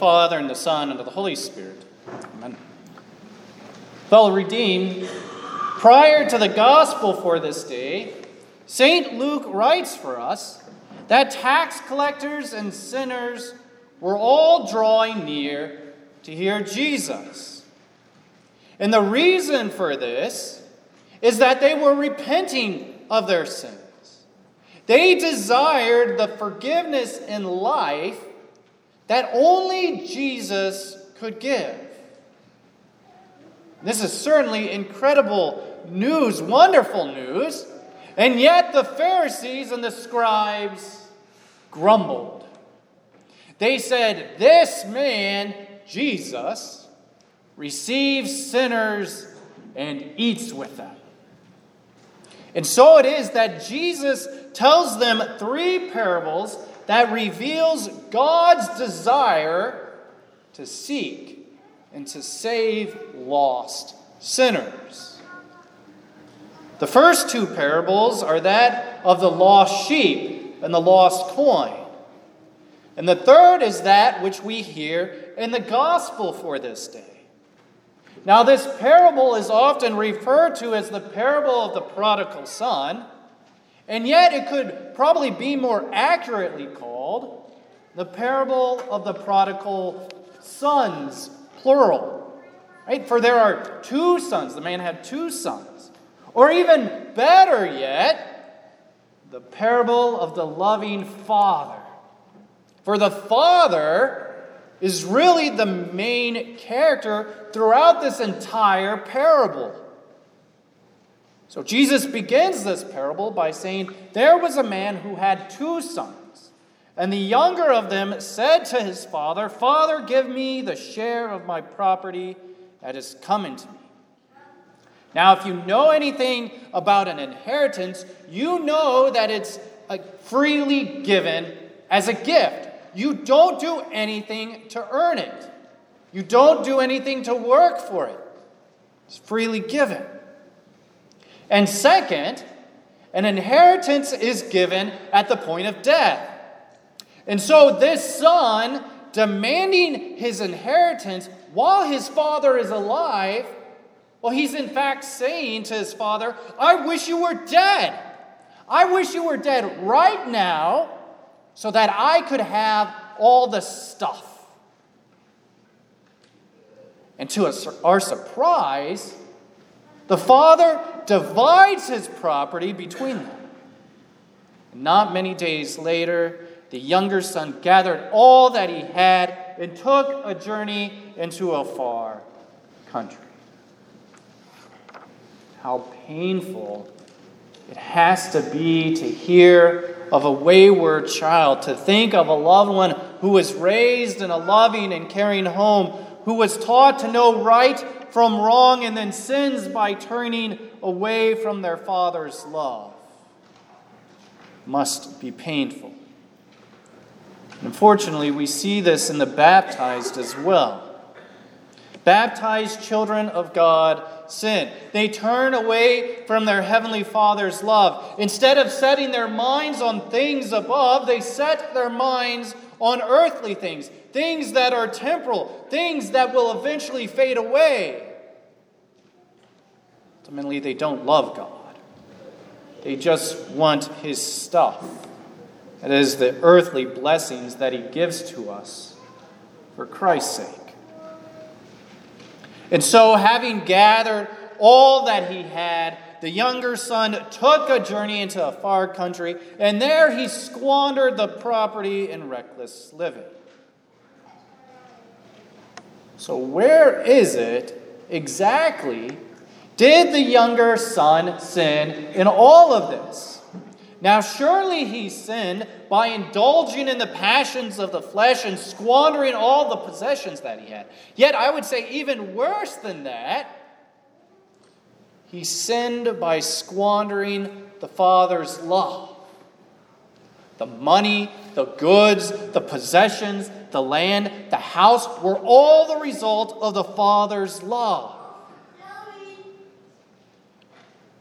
Father, and the Son, and the Holy Spirit. Amen. Fellow redeemed, prior to the gospel for this day, St. Luke writes for us that tax collectors and sinners were all drawing near to hear Jesus. And the reason for this is that they were repenting of their sins. They desired the forgiveness in life that only Jesus could give. This is certainly incredible news, wonderful news. And yet the Pharisees and the scribes grumbled. They said, This man, Jesus, receives sinners and eats with them. And so it is that Jesus tells them three parables that reveals God's desire to seek and to save lost sinners. The first two parables are that of the lost sheep and the lost coin. And the third is that which we hear in the gospel for this day. Now, this parable is often referred to as the parable of the prodigal son, and yet it could probably be more accurately called the parable of the prodigal sons, plural. Right? For there are two sons. The man had two sons. Or even better yet, the parable of the loving father. For the father is really the main character throughout this entire parable. So Jesus begins this parable by saying, There was a man who had two sons, and the younger of them said to his father, Father, give me the share of my property that is coming to me. Now, if you know anything about an inheritance, you know that it's uh, freely given as a gift. You don't do anything to earn it. You don't do anything to work for it. It's freely given. And second, an inheritance is given at the point of death. And so this son, demanding his inheritance while his father is alive, well, he's in fact saying to his father, I wish you were dead. I wish you were dead right now so that I could have all the stuff. And to our surprise, the father divides his property between them. Not many days later, the younger son gathered all that he had and took a journey into a far country. How painful it has to be to hear of a wayward child, to think of a loved one who was raised in a loving and caring home, who was taught to know right from wrong and then sins by turning away from their father's love. Must be painful. Unfortunately, we see this in the baptized as well. Baptized children of God sin. They turn away from their Heavenly Father's love. Instead of setting their minds on things above, they set their minds on earthly things, things that are temporal, things that will eventually fade away. Ultimately, they don't love God, they just want His stuff. That is, the earthly blessings that He gives to us for Christ's sake. And so, having gathered all that he had, the younger son took a journey into a far country, and there he squandered the property in reckless living. So, where is it exactly did the younger son sin in all of this? Now, surely he sinned by indulging in the passions of the flesh and squandering all the possessions that he had. Yet, I would say, even worse than that, he sinned by squandering the Father's love. The money, the goods, the possessions, the land, the house were all the result of the Father's love.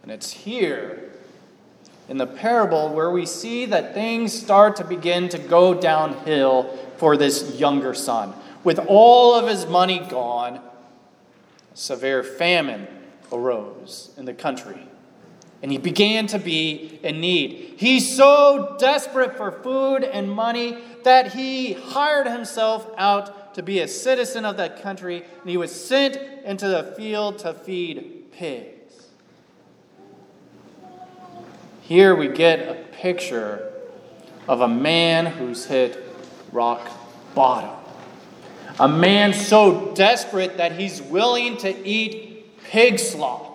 And it's here in the parable where we see that things start to begin to go downhill for this younger son. With all of his money gone, severe famine arose in the country. And he began to be in need. He's so desperate for food and money that he hired himself out to be a citizen of that country, and he was sent into the field to feed pigs. Here we get a picture of a man who's hit rock bottom. A man so desperate that he's willing to eat pig slop.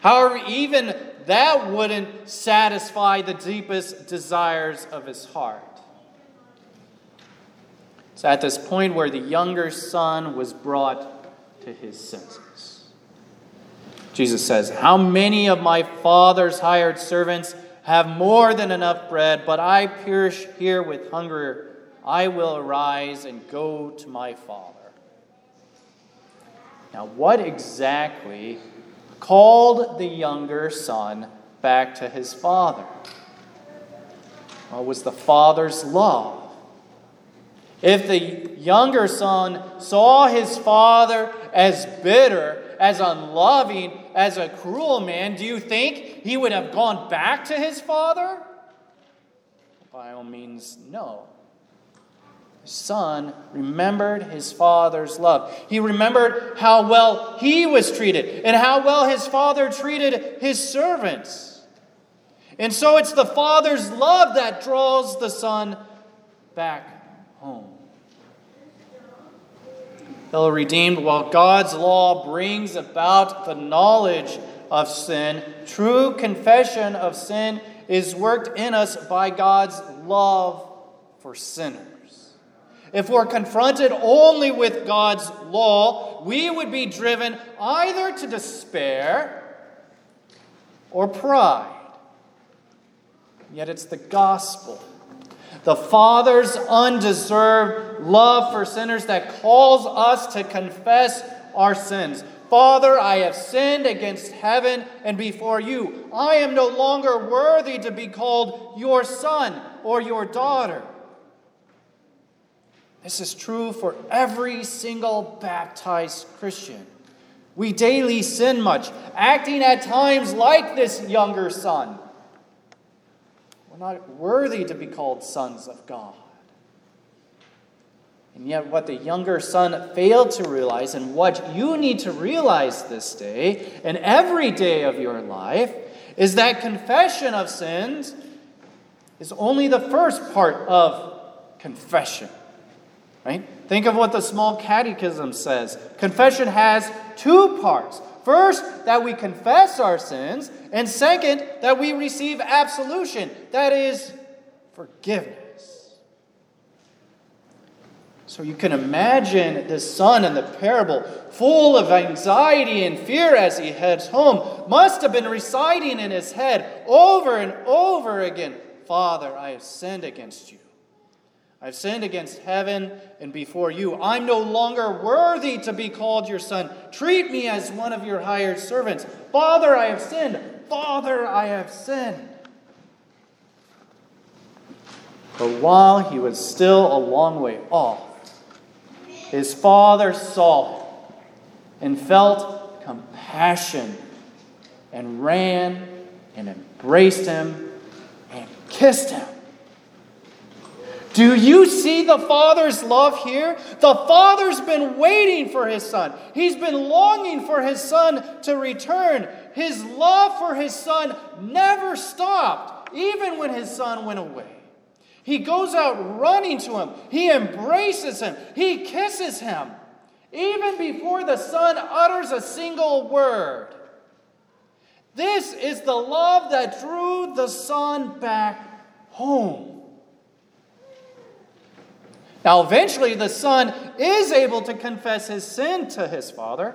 However, even that wouldn't satisfy the deepest desires of his heart. It's at this point where the younger son was brought to his senses. Jesus says, How many of my father's hired servants have more than enough bread, but I perish here with hunger? I will arise and go to my father. Now, what exactly called the younger son back to his father? Well, was the father's love. If the younger son saw his father as bitter, as unloving, as a cruel man, do you think he would have gone back to his father? By all means, no son remembered his father's love. He remembered how well he was treated and how well his father treated his servants. And so it's the father's love that draws the son back home. Fellow redeemed, while God's law brings about the knowledge of sin, true confession of sin is worked in us by God's love for sinners. If we're confronted only with God's law, we would be driven either to despair or pride. Yet it's the gospel, the Father's undeserved love for sinners that calls us to confess our sins. Father, I have sinned against heaven and before you. I am no longer worthy to be called your son or your daughter. This is true for every single baptized Christian. We daily sin much, acting at times like this younger son. We're not worthy to be called sons of God. And yet, what the younger son failed to realize, and what you need to realize this day and every day of your life, is that confession of sins is only the first part of confession. Right? Think of what the small catechism says. Confession has two parts. First, that we confess our sins, and second, that we receive absolution, that is, forgiveness. So you can imagine the son in the parable, full of anxiety and fear as he heads home, must have been reciting in his head over and over again Father, I have sinned against you. I've sinned against heaven and before you. I'm no longer worthy to be called your son. Treat me as one of your hired servants. Father, I have sinned. Father, I have sinned. But while he was still a long way off, his father saw him and felt compassion and ran and embraced him and kissed him. Do you see the Father's love here? The Father's been waiting for his Son. He's been longing for his Son to return. His love for his Son never stopped, even when his Son went away. He goes out running to him, he embraces him, he kisses him, even before the Son utters a single word. This is the love that drew the Son back home. Now, eventually, the son is able to confess his sin to his father.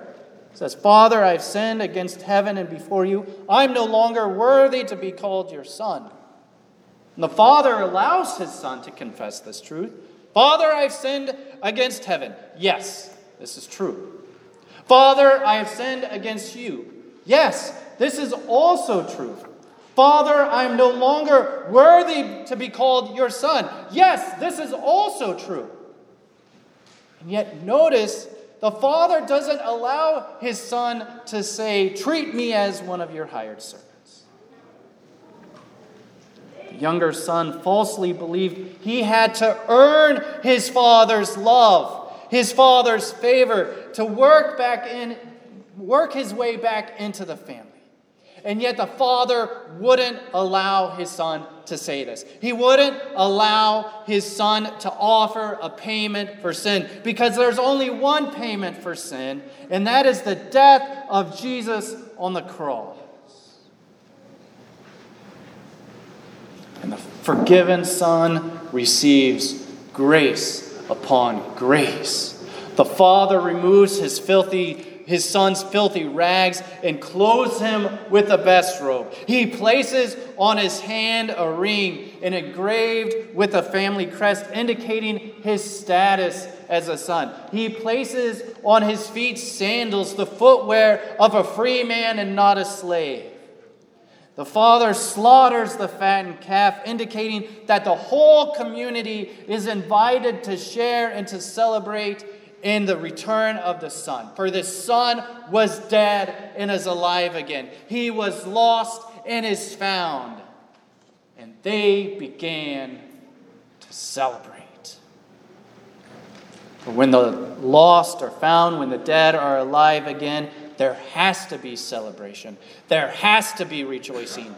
He says, Father, I've sinned against heaven and before you. I'm no longer worthy to be called your son. And the father allows his son to confess this truth. Father, I've sinned against heaven. Yes, this is true. Father, I have sinned against you. Yes, this is also true. Father, I am no longer worthy to be called your son. Yes, this is also true. And yet, notice the father doesn't allow his son to say, Treat me as one of your hired servants. The younger son falsely believed he had to earn his father's love, his father's favor, to work back in, work his way back into the family. And yet the father wouldn't allow his son to say this. He wouldn't allow his son to offer a payment for sin because there's only one payment for sin, and that is the death of Jesus on the cross. And the forgiven son receives grace upon grace. The father removes his filthy his son's filthy rags and clothes him with the best robe. He places on his hand a ring and engraved with a family crest, indicating his status as a son. He places on his feet sandals, the footwear of a free man and not a slave. The father slaughters the fattened calf, indicating that the whole community is invited to share and to celebrate in the return of the Son. For the Son was dead and is alive again. He was lost and is found. And they began to celebrate. For when the lost are found, when the dead are alive again, there has to be celebration. There has to be rejoicing.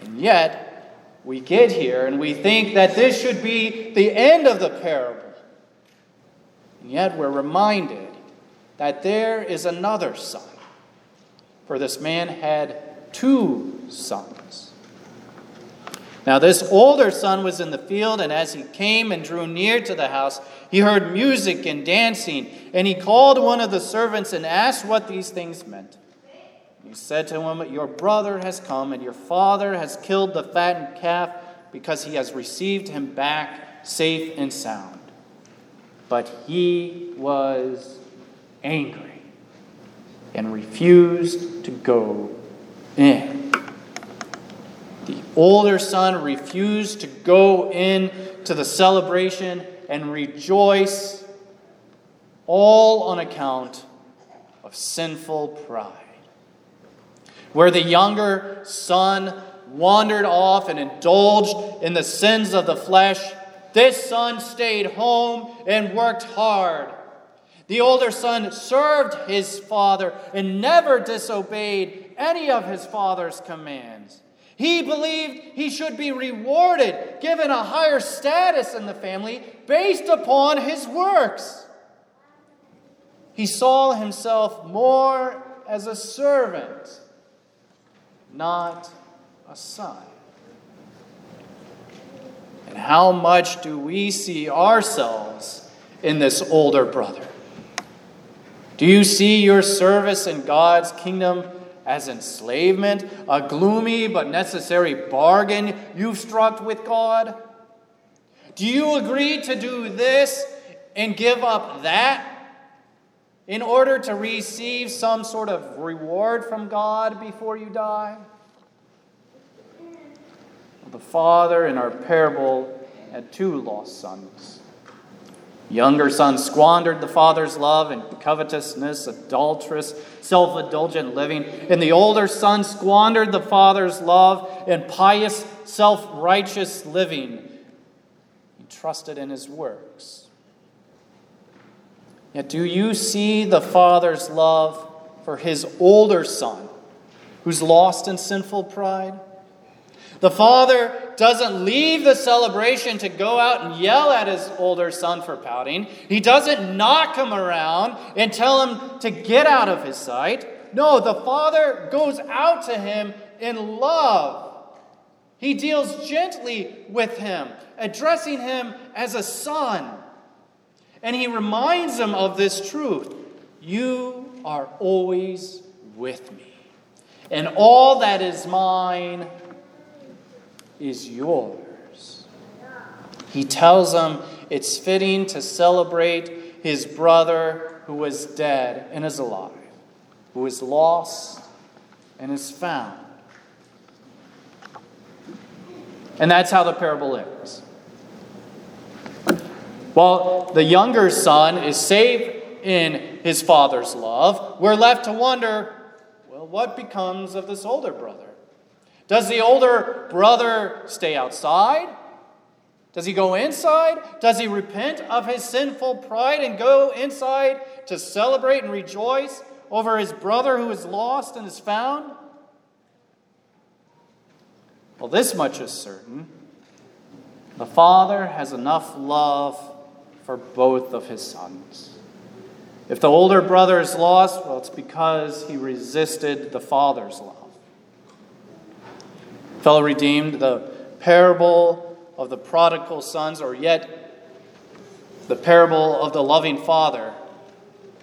And yet, we get here and we think that this should be the end of the parable. And yet we're reminded that there is another son. For this man had two sons. Now, this older son was in the field, and as he came and drew near to the house, he heard music and dancing. And he called one of the servants and asked what these things meant. He said to him, Your brother has come, and your father has killed the fattened calf because he has received him back safe and sound but he was angry and refused to go in. The older son refused to go in to the celebration and rejoice, all on account of sinful pride. Where the younger son wandered off and indulged in the sins of the flesh, this son stayed home and worked hard. The older son served his father and never disobeyed any of his father's commands. He believed he should be rewarded, given a higher status in the family based upon his works. He saw himself more as a servant, not a son. And how much do we see ourselves in this older brother? Do you see your service in God's kingdom as enslavement, a gloomy but necessary bargain you've struck with God? Do you agree to do this and give up that in order to receive some sort of reward from God before you die? The father in our parable had two lost sons. Younger son squandered the father's love in covetousness, adulterous, self indulgent living. And the older son squandered the father's love in pious, self righteous living. He trusted in his works. Yet, do you see the father's love for his older son who's lost in sinful pride? The father doesn't leave the celebration to go out and yell at his older son for pouting. He doesn't knock him around and tell him to get out of his sight. No, the father goes out to him in love. He deals gently with him, addressing him as a son. And he reminds him of this truth You are always with me, and all that is mine is yours. He tells them it's fitting to celebrate his brother who was dead and is alive, who is lost and is found. And that's how the parable ends. While the younger son is safe in his father's love, we're left to wonder well, what becomes of this older brother? Does the older brother stay outside? Does he go inside? Does he repent of his sinful pride and go inside to celebrate and rejoice over his brother who is lost and is found? Well, this much is certain. The Father has enough love for both of his sons. If the older brother is lost, well, it's because he resisted the Father's love. Fellow redeemed, the parable of the prodigal sons, or yet the parable of the loving Father,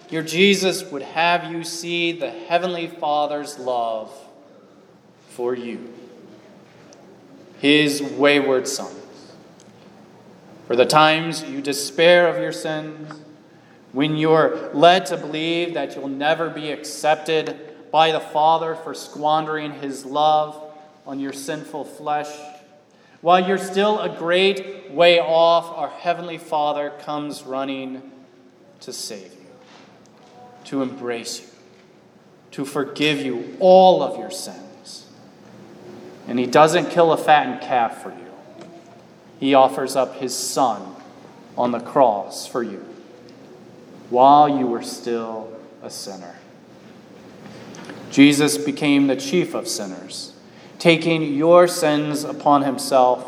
your Jesus would have you see the Heavenly Father's love for you, his wayward sons. For the times you despair of your sins, when you're led to believe that you'll never be accepted by the Father for squandering his love on your sinful flesh, while you're still a great way off, our Heavenly Father comes running to save you, to embrace you, to forgive you all of your sins. And He doesn't kill a fattened calf for you. He offers up his son on the cross for you while you were still a sinner. Jesus became the chief of sinners, taking your sins upon himself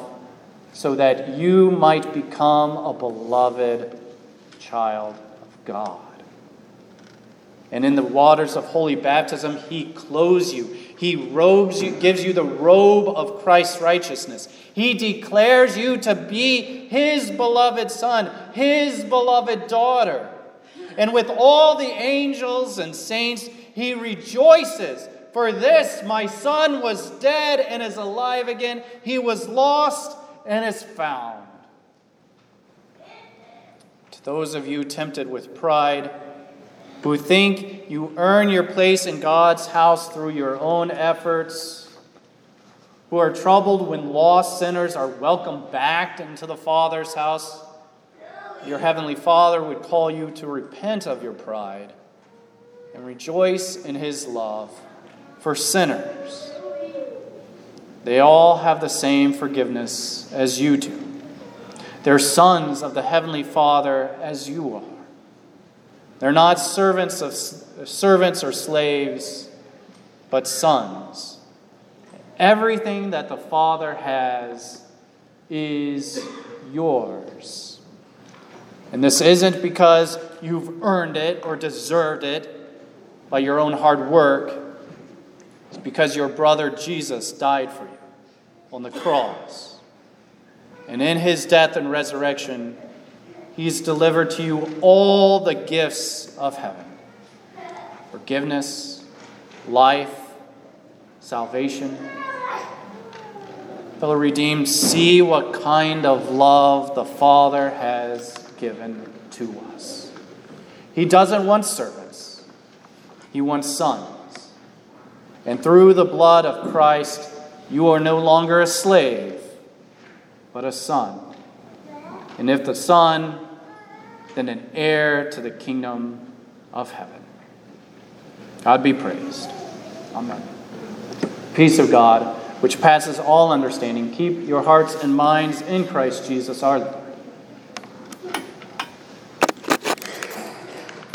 so that you might become a beloved child of God. And in the waters of holy baptism, he clothes you. He robes you, gives you the robe of Christ's righteousness. He declares you to be his beloved son, his beloved daughter. And with all the angels and saints, he rejoices. For this, my son was dead and is alive again. He was lost and is found. To those of you tempted with pride, who think you earn your place in God's house through your own efforts, who are troubled when lost sinners are welcomed back into the Father's house, your Heavenly Father would call you to repent of your pride and rejoice in His love for sinners. They all have the same forgiveness as you do. They're sons of the Heavenly Father as you are. They're not servants of servants or slaves, but sons. Everything that the Father has is yours. And this isn't because you've earned it or deserved it by your own hard work. It's because your brother Jesus died for you on the cross. And in his death and resurrection, He's delivered to you all the gifts of heaven forgiveness, life, salvation. Fellow redeemed, see what kind of love the Father has given to us. He doesn't want servants, He wants sons. And through the blood of Christ, you are no longer a slave, but a son. And if the Son, then an heir to the kingdom of heaven. God be praised. Amen. Peace of God, which passes all understanding, keep your hearts and minds in Christ Jesus our Lord.